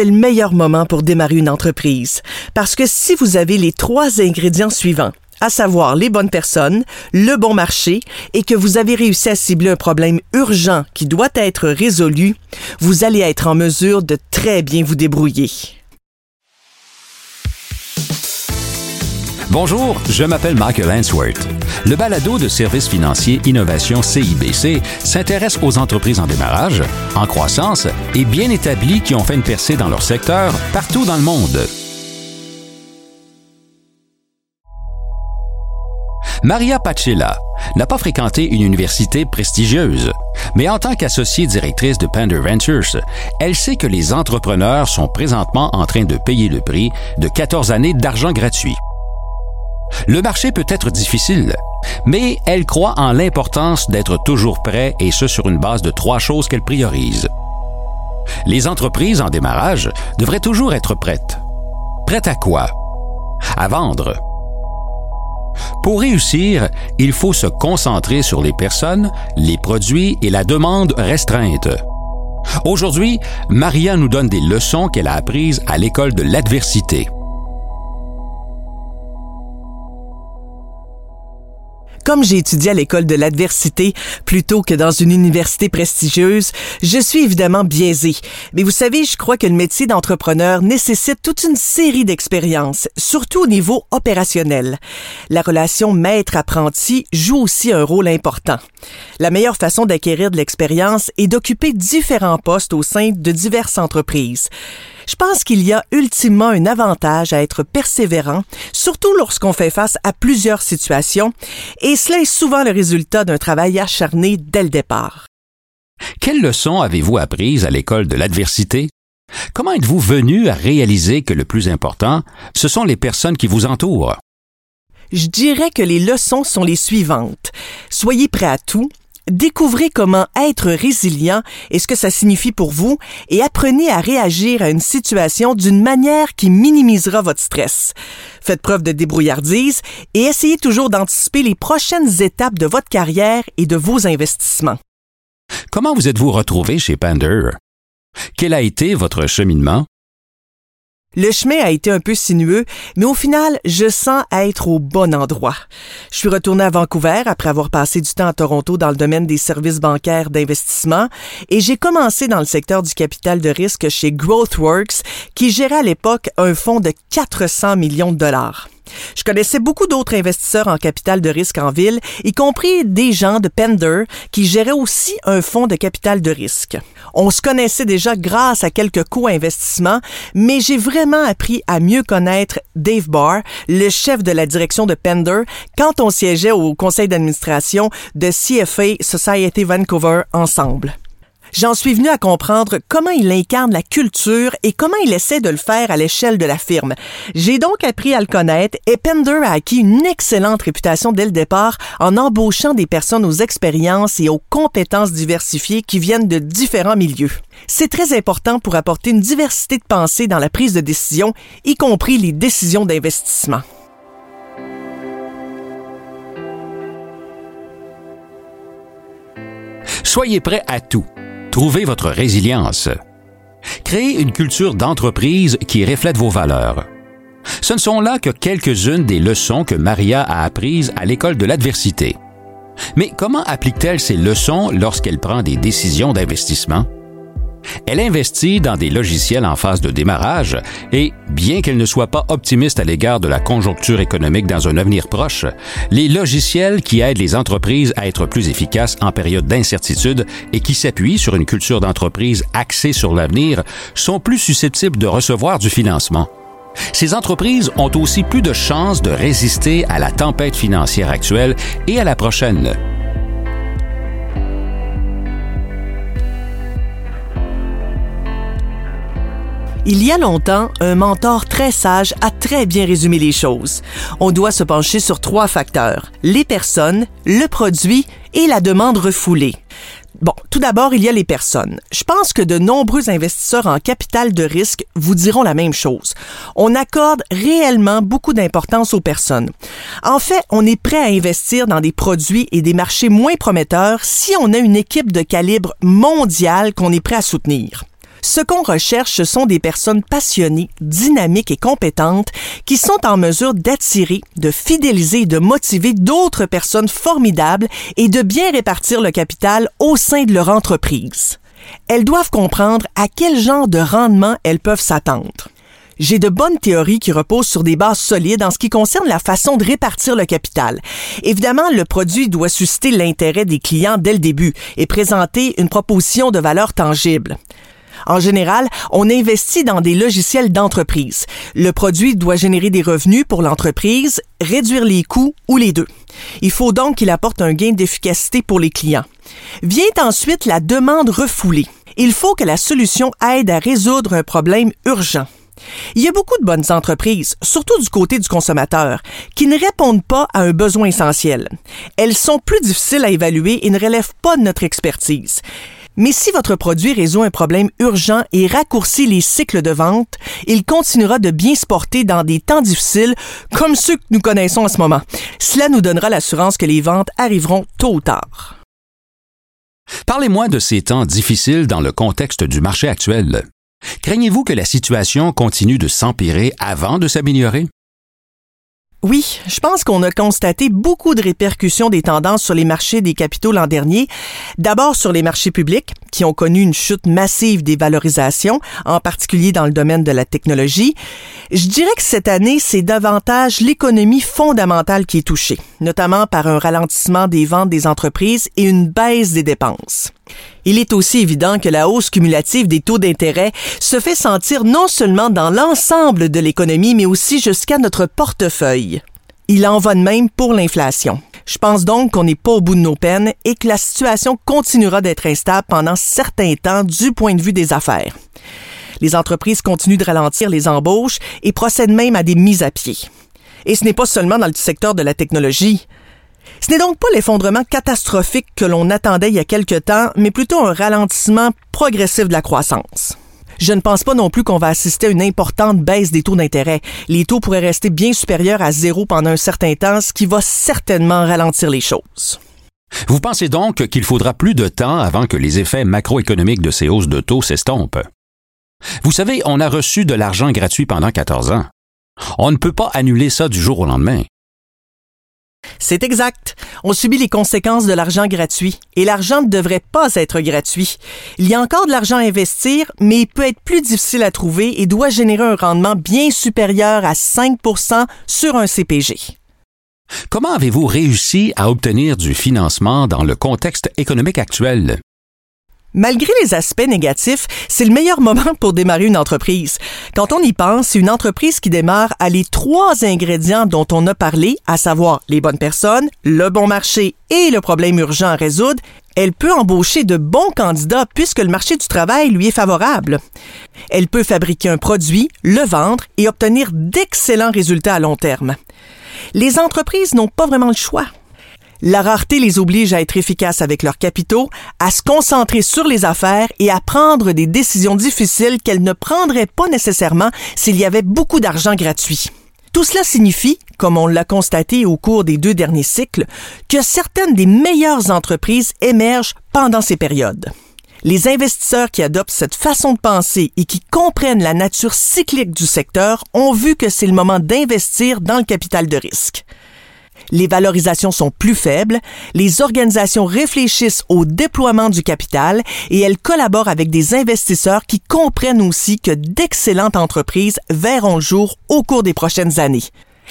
c'est le meilleur moment pour démarrer une entreprise. Parce que si vous avez les trois ingrédients suivants, à savoir les bonnes personnes, le bon marché et que vous avez réussi à cibler un problème urgent qui doit être résolu, vous allez être en mesure de très bien vous débrouiller. Bonjour, je m'appelle Michael Answorth. Le balado de services financiers Innovation CIBC s'intéresse aux entreprises en démarrage, en croissance et bien établies qui ont fait une percée dans leur secteur partout dans le monde. Maria Pacella n'a pas fréquenté une université prestigieuse, mais en tant qu'associée directrice de Panda Ventures, elle sait que les entrepreneurs sont présentement en train de payer le prix de 14 années d'argent gratuit. Le marché peut être difficile, mais elle croit en l'importance d'être toujours prêt et ce sur une base de trois choses qu'elle priorise. Les entreprises en démarrage devraient toujours être prêtes. Prêtes à quoi? À vendre. Pour réussir, il faut se concentrer sur les personnes, les produits et la demande restreinte. Aujourd'hui, Maria nous donne des leçons qu'elle a apprises à l'école de l'adversité. Comme j'ai étudié à l'école de l'adversité plutôt que dans une université prestigieuse, je suis évidemment biaisé. Mais vous savez, je crois que le métier d'entrepreneur nécessite toute une série d'expériences, surtout au niveau opérationnel. La relation maître-apprenti joue aussi un rôle important. La meilleure façon d'acquérir de l'expérience est d'occuper différents postes au sein de diverses entreprises. Je pense qu'il y a ultimement un avantage à être persévérant, surtout lorsqu'on fait face à plusieurs situations, et cela est souvent le résultat d'un travail acharné dès le départ. Quelles leçons avez-vous apprises à l'école de l'adversité? Comment êtes-vous venu à réaliser que le plus important, ce sont les personnes qui vous entourent? Je dirais que les leçons sont les suivantes. Soyez prêt à tout, Découvrez comment être résilient et ce que ça signifie pour vous et apprenez à réagir à une situation d'une manière qui minimisera votre stress. Faites preuve de débrouillardise et essayez toujours d'anticiper les prochaines étapes de votre carrière et de vos investissements. Comment vous êtes-vous retrouvé chez Pander? Quel a été votre cheminement? Le chemin a été un peu sinueux, mais au final, je sens être au bon endroit. Je suis retourné à Vancouver après avoir passé du temps à Toronto dans le domaine des services bancaires d'investissement et j'ai commencé dans le secteur du capital de risque chez GrowthWorks qui gérait à l'époque un fonds de 400 millions de dollars. Je connaissais beaucoup d'autres investisseurs en capital de risque en ville, y compris des gens de Pender qui géraient aussi un fonds de capital de risque. On se connaissait déjà grâce à quelques co-investissements, mais j'ai vraiment appris à mieux connaître Dave Barr, le chef de la direction de Pender, quand on siégeait au conseil d'administration de CFA Society Vancouver ensemble. J'en suis venu à comprendre comment il incarne la culture et comment il essaie de le faire à l'échelle de la firme. J'ai donc appris à le connaître et Pender a acquis une excellente réputation dès le départ en embauchant des personnes aux expériences et aux compétences diversifiées qui viennent de différents milieux. C'est très important pour apporter une diversité de pensée dans la prise de décision, y compris les décisions d'investissement. Soyez prêt à tout Trouvez votre résilience. Créez une culture d'entreprise qui reflète vos valeurs. Ce ne sont là que quelques-unes des leçons que Maria a apprises à l'école de l'adversité. Mais comment applique-t-elle ces leçons lorsqu'elle prend des décisions d'investissement? Elle investit dans des logiciels en phase de démarrage et, bien qu'elle ne soit pas optimiste à l'égard de la conjoncture économique dans un avenir proche, les logiciels qui aident les entreprises à être plus efficaces en période d'incertitude et qui s'appuient sur une culture d'entreprise axée sur l'avenir sont plus susceptibles de recevoir du financement. Ces entreprises ont aussi plus de chances de résister à la tempête financière actuelle et à la prochaine. Il y a longtemps, un mentor très sage a très bien résumé les choses. On doit se pencher sur trois facteurs, les personnes, le produit et la demande refoulée. Bon, tout d'abord, il y a les personnes. Je pense que de nombreux investisseurs en capital de risque vous diront la même chose. On accorde réellement beaucoup d'importance aux personnes. En fait, on est prêt à investir dans des produits et des marchés moins prometteurs si on a une équipe de calibre mondial qu'on est prêt à soutenir. Ce qu'on recherche, ce sont des personnes passionnées, dynamiques et compétentes qui sont en mesure d'attirer, de fidéliser et de motiver d'autres personnes formidables et de bien répartir le capital au sein de leur entreprise. Elles doivent comprendre à quel genre de rendement elles peuvent s'attendre. J'ai de bonnes théories qui reposent sur des bases solides en ce qui concerne la façon de répartir le capital. Évidemment, le produit doit susciter l'intérêt des clients dès le début et présenter une proposition de valeur tangible. En général, on investit dans des logiciels d'entreprise. Le produit doit générer des revenus pour l'entreprise, réduire les coûts ou les deux. Il faut donc qu'il apporte un gain d'efficacité pour les clients. Vient ensuite la demande refoulée. Il faut que la solution aide à résoudre un problème urgent. Il y a beaucoup de bonnes entreprises, surtout du côté du consommateur, qui ne répondent pas à un besoin essentiel. Elles sont plus difficiles à évaluer et ne relèvent pas de notre expertise. Mais si votre produit résout un problème urgent et raccourcit les cycles de vente, il continuera de bien se porter dans des temps difficiles comme ceux que nous connaissons en ce moment. Cela nous donnera l'assurance que les ventes arriveront tôt ou tard. Parlez-moi de ces temps difficiles dans le contexte du marché actuel. Craignez-vous que la situation continue de s'empirer avant de s'améliorer? Oui, je pense qu'on a constaté beaucoup de répercussions des tendances sur les marchés des capitaux l'an dernier. D'abord sur les marchés publics, qui ont connu une chute massive des valorisations, en particulier dans le domaine de la technologie. Je dirais que cette année, c'est davantage l'économie fondamentale qui est touchée, notamment par un ralentissement des ventes des entreprises et une baisse des dépenses. Il est aussi évident que la hausse cumulative des taux d'intérêt se fait sentir non seulement dans l'ensemble de l'économie, mais aussi jusqu'à notre portefeuille. Il en va de même pour l'inflation. Je pense donc qu'on n'est pas au bout de nos peines et que la situation continuera d'être instable pendant certains temps du point de vue des affaires. Les entreprises continuent de ralentir les embauches et procèdent même à des mises à pied. Et ce n'est pas seulement dans le secteur de la technologie. Ce n'est donc pas l'effondrement catastrophique que l'on attendait il y a quelque temps, mais plutôt un ralentissement progressif de la croissance. Je ne pense pas non plus qu'on va assister à une importante baisse des taux d'intérêt. Les taux pourraient rester bien supérieurs à zéro pendant un certain temps, ce qui va certainement ralentir les choses. Vous pensez donc qu'il faudra plus de temps avant que les effets macroéconomiques de ces hausses de taux s'estompent? Vous savez, on a reçu de l'argent gratuit pendant 14 ans. On ne peut pas annuler ça du jour au lendemain. C'est exact. On subit les conséquences de l'argent gratuit. Et l'argent ne devrait pas être gratuit. Il y a encore de l'argent à investir, mais il peut être plus difficile à trouver et doit générer un rendement bien supérieur à 5% sur un CPG. Comment avez-vous réussi à obtenir du financement dans le contexte économique actuel? Malgré les aspects négatifs, c'est le meilleur moment pour démarrer une entreprise. Quand on y pense, une entreprise qui démarre à les trois ingrédients dont on a parlé, à savoir les bonnes personnes, le bon marché et le problème urgent à résoudre, elle peut embaucher de bons candidats puisque le marché du travail lui est favorable. Elle peut fabriquer un produit, le vendre et obtenir d'excellents résultats à long terme. Les entreprises n'ont pas vraiment le choix. La rareté les oblige à être efficaces avec leurs capitaux, à se concentrer sur les affaires et à prendre des décisions difficiles qu'elles ne prendraient pas nécessairement s'il y avait beaucoup d'argent gratuit. Tout cela signifie, comme on l'a constaté au cours des deux derniers cycles, que certaines des meilleures entreprises émergent pendant ces périodes. Les investisseurs qui adoptent cette façon de penser et qui comprennent la nature cyclique du secteur ont vu que c'est le moment d'investir dans le capital de risque les valorisations sont plus faibles, les organisations réfléchissent au déploiement du capital et elles collaborent avec des investisseurs qui comprennent aussi que d'excellentes entreprises verront le jour au cours des prochaines années.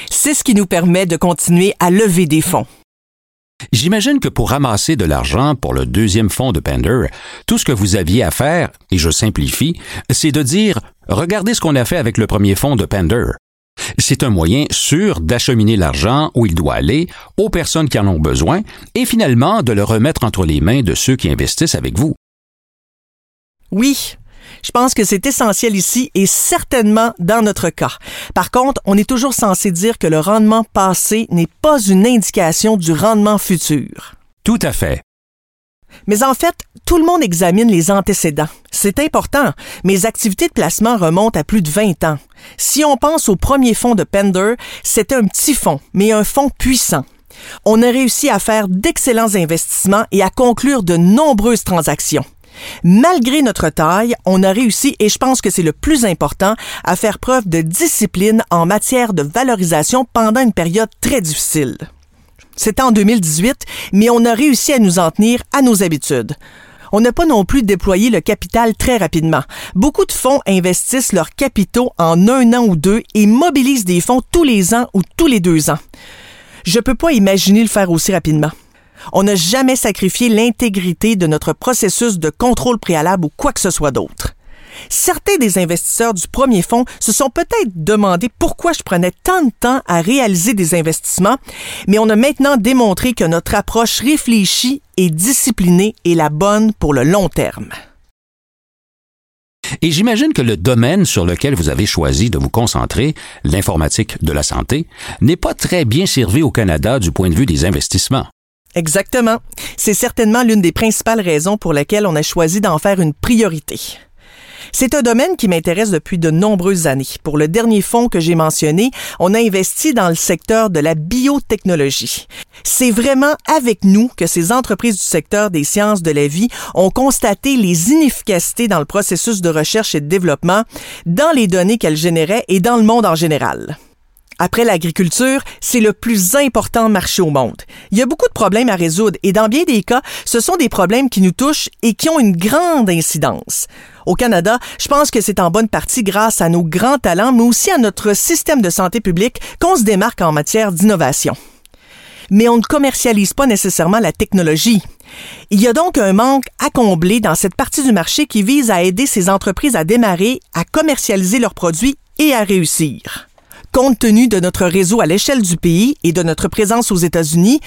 C'est ce qui nous permet de continuer à lever des fonds. J'imagine que pour ramasser de l'argent pour le deuxième fonds de Pender, tout ce que vous aviez à faire, et je simplifie, c'est de dire Regardez ce qu'on a fait avec le premier fonds de Pender. C'est un moyen sûr d'acheminer l'argent où il doit aller aux personnes qui en ont besoin et finalement de le remettre entre les mains de ceux qui investissent avec vous. Oui, je pense que c'est essentiel ici et certainement dans notre cas. Par contre, on est toujours censé dire que le rendement passé n'est pas une indication du rendement futur. Tout à fait. Mais en fait, tout le monde examine les antécédents. C'est important. Mes activités de placement remontent à plus de 20 ans. Si on pense au premier fonds de Pender, c'était un petit fonds, mais un fonds puissant. On a réussi à faire d'excellents investissements et à conclure de nombreuses transactions. Malgré notre taille, on a réussi, et je pense que c'est le plus important, à faire preuve de discipline en matière de valorisation pendant une période très difficile. C'est en 2018, mais on a réussi à nous en tenir à nos habitudes. On n'a pas non plus déployé le capital très rapidement. Beaucoup de fonds investissent leurs capitaux en un an ou deux et mobilisent des fonds tous les ans ou tous les deux ans. Je peux pas imaginer le faire aussi rapidement. On n'a jamais sacrifié l'intégrité de notre processus de contrôle préalable ou quoi que ce soit d'autre. Certains des investisseurs du premier fonds se sont peut-être demandé pourquoi je prenais tant de temps à réaliser des investissements, mais on a maintenant démontré que notre approche réfléchie et disciplinée est la bonne pour le long terme. Et j'imagine que le domaine sur lequel vous avez choisi de vous concentrer, l'informatique de la santé, n'est pas très bien servi au Canada du point de vue des investissements. Exactement. C'est certainement l'une des principales raisons pour lesquelles on a choisi d'en faire une priorité. C'est un domaine qui m'intéresse depuis de nombreuses années. Pour le dernier fonds que j'ai mentionné, on a investi dans le secteur de la biotechnologie. C'est vraiment avec nous que ces entreprises du secteur des sciences de la vie ont constaté les inefficacités dans le processus de recherche et de développement, dans les données qu'elles généraient et dans le monde en général. Après l'agriculture, c'est le plus important marché au monde. Il y a beaucoup de problèmes à résoudre et dans bien des cas, ce sont des problèmes qui nous touchent et qui ont une grande incidence. Au Canada, je pense que c'est en bonne partie grâce à nos grands talents, mais aussi à notre système de santé publique qu'on se démarque en matière d'innovation. Mais on ne commercialise pas nécessairement la technologie. Il y a donc un manque à combler dans cette partie du marché qui vise à aider ces entreprises à démarrer, à commercialiser leurs produits et à réussir compte tenu de notre réseau à l'échelle du pays et de notre présence aux États-Unis,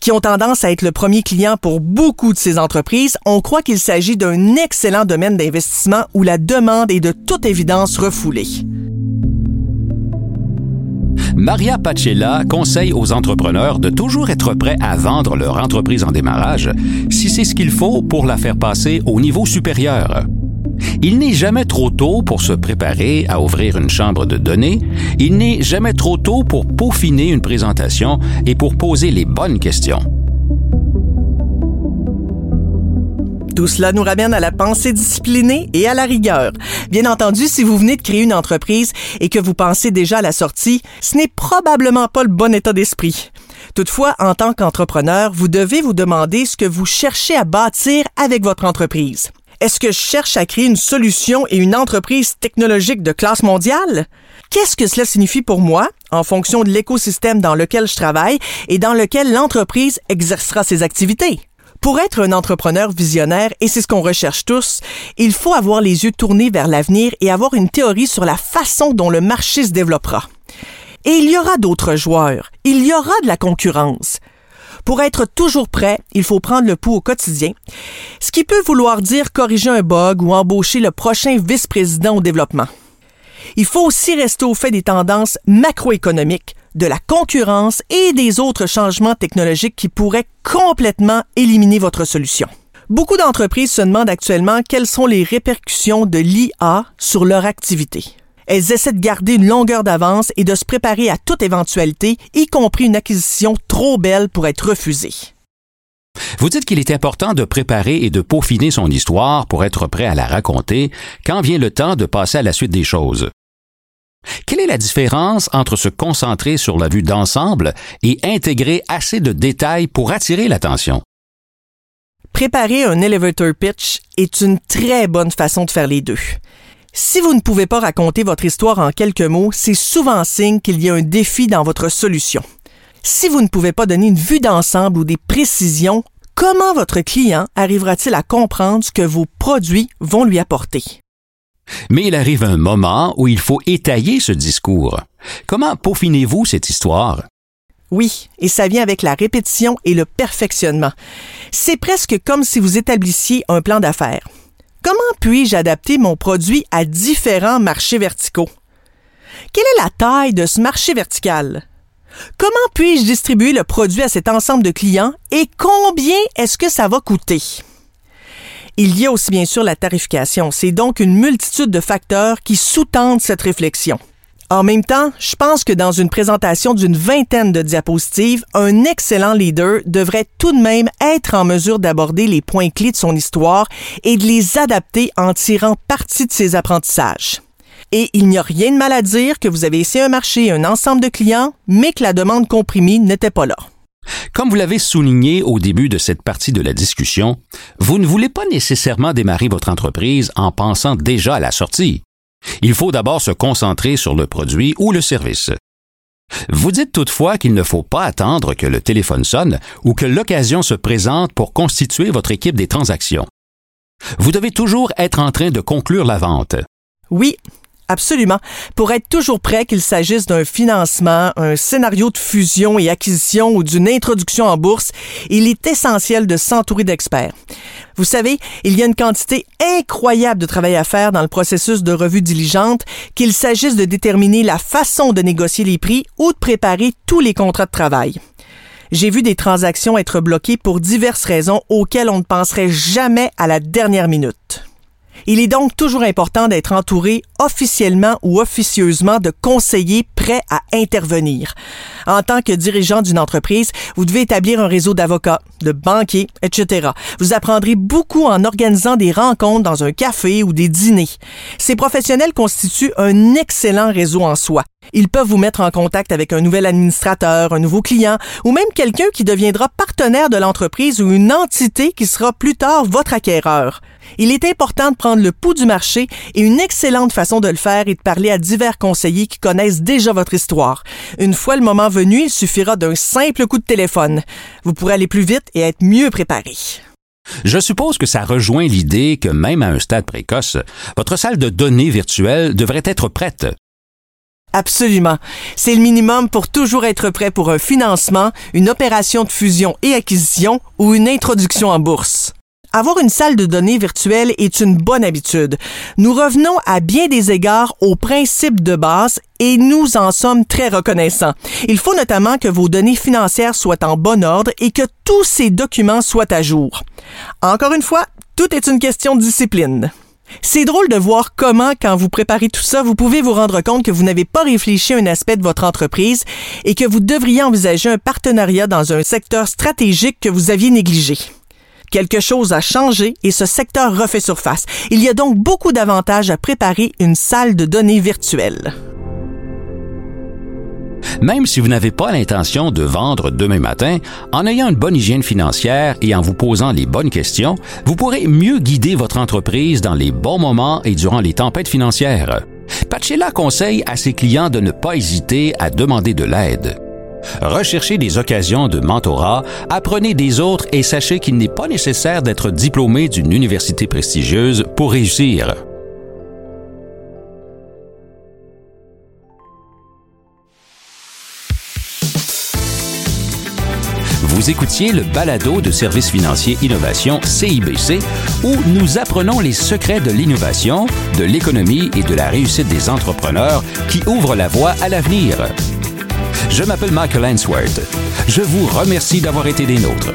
qui ont tendance à être le premier client pour beaucoup de ces entreprises, on croit qu'il s'agit d'un excellent domaine d'investissement où la demande est de toute évidence refoulée. Maria Pacella conseille aux entrepreneurs de toujours être prêts à vendre leur entreprise en démarrage si c'est ce qu'il faut pour la faire passer au niveau supérieur. Il n'est jamais trop tôt pour se préparer à ouvrir une chambre de données, il n'est jamais trop tôt pour peaufiner une présentation et pour poser les bonnes questions. Tout cela nous ramène à la pensée disciplinée et à la rigueur. Bien entendu, si vous venez de créer une entreprise et que vous pensez déjà à la sortie, ce n'est probablement pas le bon état d'esprit. Toutefois, en tant qu'entrepreneur, vous devez vous demander ce que vous cherchez à bâtir avec votre entreprise. Est-ce que je cherche à créer une solution et une entreprise technologique de classe mondiale? Qu'est-ce que cela signifie pour moi en fonction de l'écosystème dans lequel je travaille et dans lequel l'entreprise exercera ses activités? Pour être un entrepreneur visionnaire, et c'est ce qu'on recherche tous, il faut avoir les yeux tournés vers l'avenir et avoir une théorie sur la façon dont le marché se développera. Et il y aura d'autres joueurs, il y aura de la concurrence. Pour être toujours prêt, il faut prendre le pouls au quotidien, ce qui peut vouloir dire corriger un bug ou embaucher le prochain vice-président au développement. Il faut aussi rester au fait des tendances macroéconomiques, de la concurrence et des autres changements technologiques qui pourraient complètement éliminer votre solution. Beaucoup d'entreprises se demandent actuellement quelles sont les répercussions de l'IA sur leur activité. Elles essaient de garder une longueur d'avance et de se préparer à toute éventualité, y compris une acquisition trop belle pour être refusée. Vous dites qu'il est important de préparer et de peaufiner son histoire pour être prêt à la raconter quand vient le temps de passer à la suite des choses? Quelle est la différence entre se concentrer sur la vue d'ensemble et intégrer assez de détails pour attirer l'attention? Préparer un elevator pitch est une très bonne façon de faire les deux. Si vous ne pouvez pas raconter votre histoire en quelques mots, c'est souvent signe qu'il y a un défi dans votre solution. Si vous ne pouvez pas donner une vue d'ensemble ou des précisions, comment votre client arrivera-t-il à comprendre ce que vos produits vont lui apporter? Mais il arrive un moment où il faut étayer ce discours. Comment peaufinez-vous cette histoire? Oui, et ça vient avec la répétition et le perfectionnement. C'est presque comme si vous établissiez un plan d'affaires. Comment puis-je adapter mon produit à différents marchés verticaux? Quelle est la taille de ce marché vertical? Comment puis-je distribuer le produit à cet ensemble de clients et combien est-ce que ça va coûter? Il y a aussi bien sûr la tarification. C'est donc une multitude de facteurs qui sous-tendent cette réflexion. En même temps, je pense que dans une présentation d'une vingtaine de diapositives, un excellent leader devrait tout de même être en mesure d'aborder les points clés de son histoire et de les adapter en tirant parti de ses apprentissages. Et il n'y a rien de mal à dire que vous avez essayé un marché et un ensemble de clients, mais que la demande comprimée n'était pas là. Comme vous l'avez souligné au début de cette partie de la discussion, vous ne voulez pas nécessairement démarrer votre entreprise en pensant déjà à la sortie. Il faut d'abord se concentrer sur le produit ou le service. Vous dites toutefois qu'il ne faut pas attendre que le téléphone sonne ou que l'occasion se présente pour constituer votre équipe des transactions. Vous devez toujours être en train de conclure la vente. Oui, Absolument. Pour être toujours prêt qu'il s'agisse d'un financement, un scénario de fusion et acquisition ou d'une introduction en bourse, il est essentiel de s'entourer d'experts. Vous savez, il y a une quantité incroyable de travail à faire dans le processus de revue diligente, qu'il s'agisse de déterminer la façon de négocier les prix ou de préparer tous les contrats de travail. J'ai vu des transactions être bloquées pour diverses raisons auxquelles on ne penserait jamais à la dernière minute. Il est donc toujours important d'être entouré officiellement ou officieusement de conseillers prêts à intervenir. En tant que dirigeant d'une entreprise, vous devez établir un réseau d'avocats, de banquiers, etc. Vous apprendrez beaucoup en organisant des rencontres dans un café ou des dîners. Ces professionnels constituent un excellent réseau en soi. Ils peuvent vous mettre en contact avec un nouvel administrateur, un nouveau client ou même quelqu'un qui deviendra partenaire de l'entreprise ou une entité qui sera plus tard votre acquéreur. Il est important de prendre le pouls du marché et une excellente façon de le faire est de parler à divers conseillers qui connaissent déjà votre histoire. Une fois le moment venu, il suffira d'un simple coup de téléphone. Vous pourrez aller plus vite et être mieux préparé. Je suppose que ça rejoint l'idée que même à un stade précoce, votre salle de données virtuelle devrait être prête. Absolument. C'est le minimum pour toujours être prêt pour un financement, une opération de fusion et acquisition ou une introduction en bourse. Avoir une salle de données virtuelle est une bonne habitude. Nous revenons à bien des égards aux principes de base et nous en sommes très reconnaissants. Il faut notamment que vos données financières soient en bon ordre et que tous ces documents soient à jour. Encore une fois, tout est une question de discipline. C'est drôle de voir comment, quand vous préparez tout ça, vous pouvez vous rendre compte que vous n'avez pas réfléchi à un aspect de votre entreprise et que vous devriez envisager un partenariat dans un secteur stratégique que vous aviez négligé. Quelque chose a changé et ce secteur refait surface. Il y a donc beaucoup d'avantages à préparer une salle de données virtuelle. Même si vous n'avez pas l'intention de vendre demain matin, en ayant une bonne hygiène financière et en vous posant les bonnes questions, vous pourrez mieux guider votre entreprise dans les bons moments et durant les tempêtes financières. Pachela conseille à ses clients de ne pas hésiter à demander de l'aide. Recherchez des occasions de mentorat, apprenez des autres et sachez qu'il n'est pas nécessaire d'être diplômé d'une université prestigieuse pour réussir. Vous écoutiez le balado de Services financiers innovation CIBC où nous apprenons les secrets de l'innovation, de l'économie et de la réussite des entrepreneurs qui ouvrent la voie à l'avenir. Je m'appelle Michael Answorth. Je vous remercie d'avoir été des nôtres.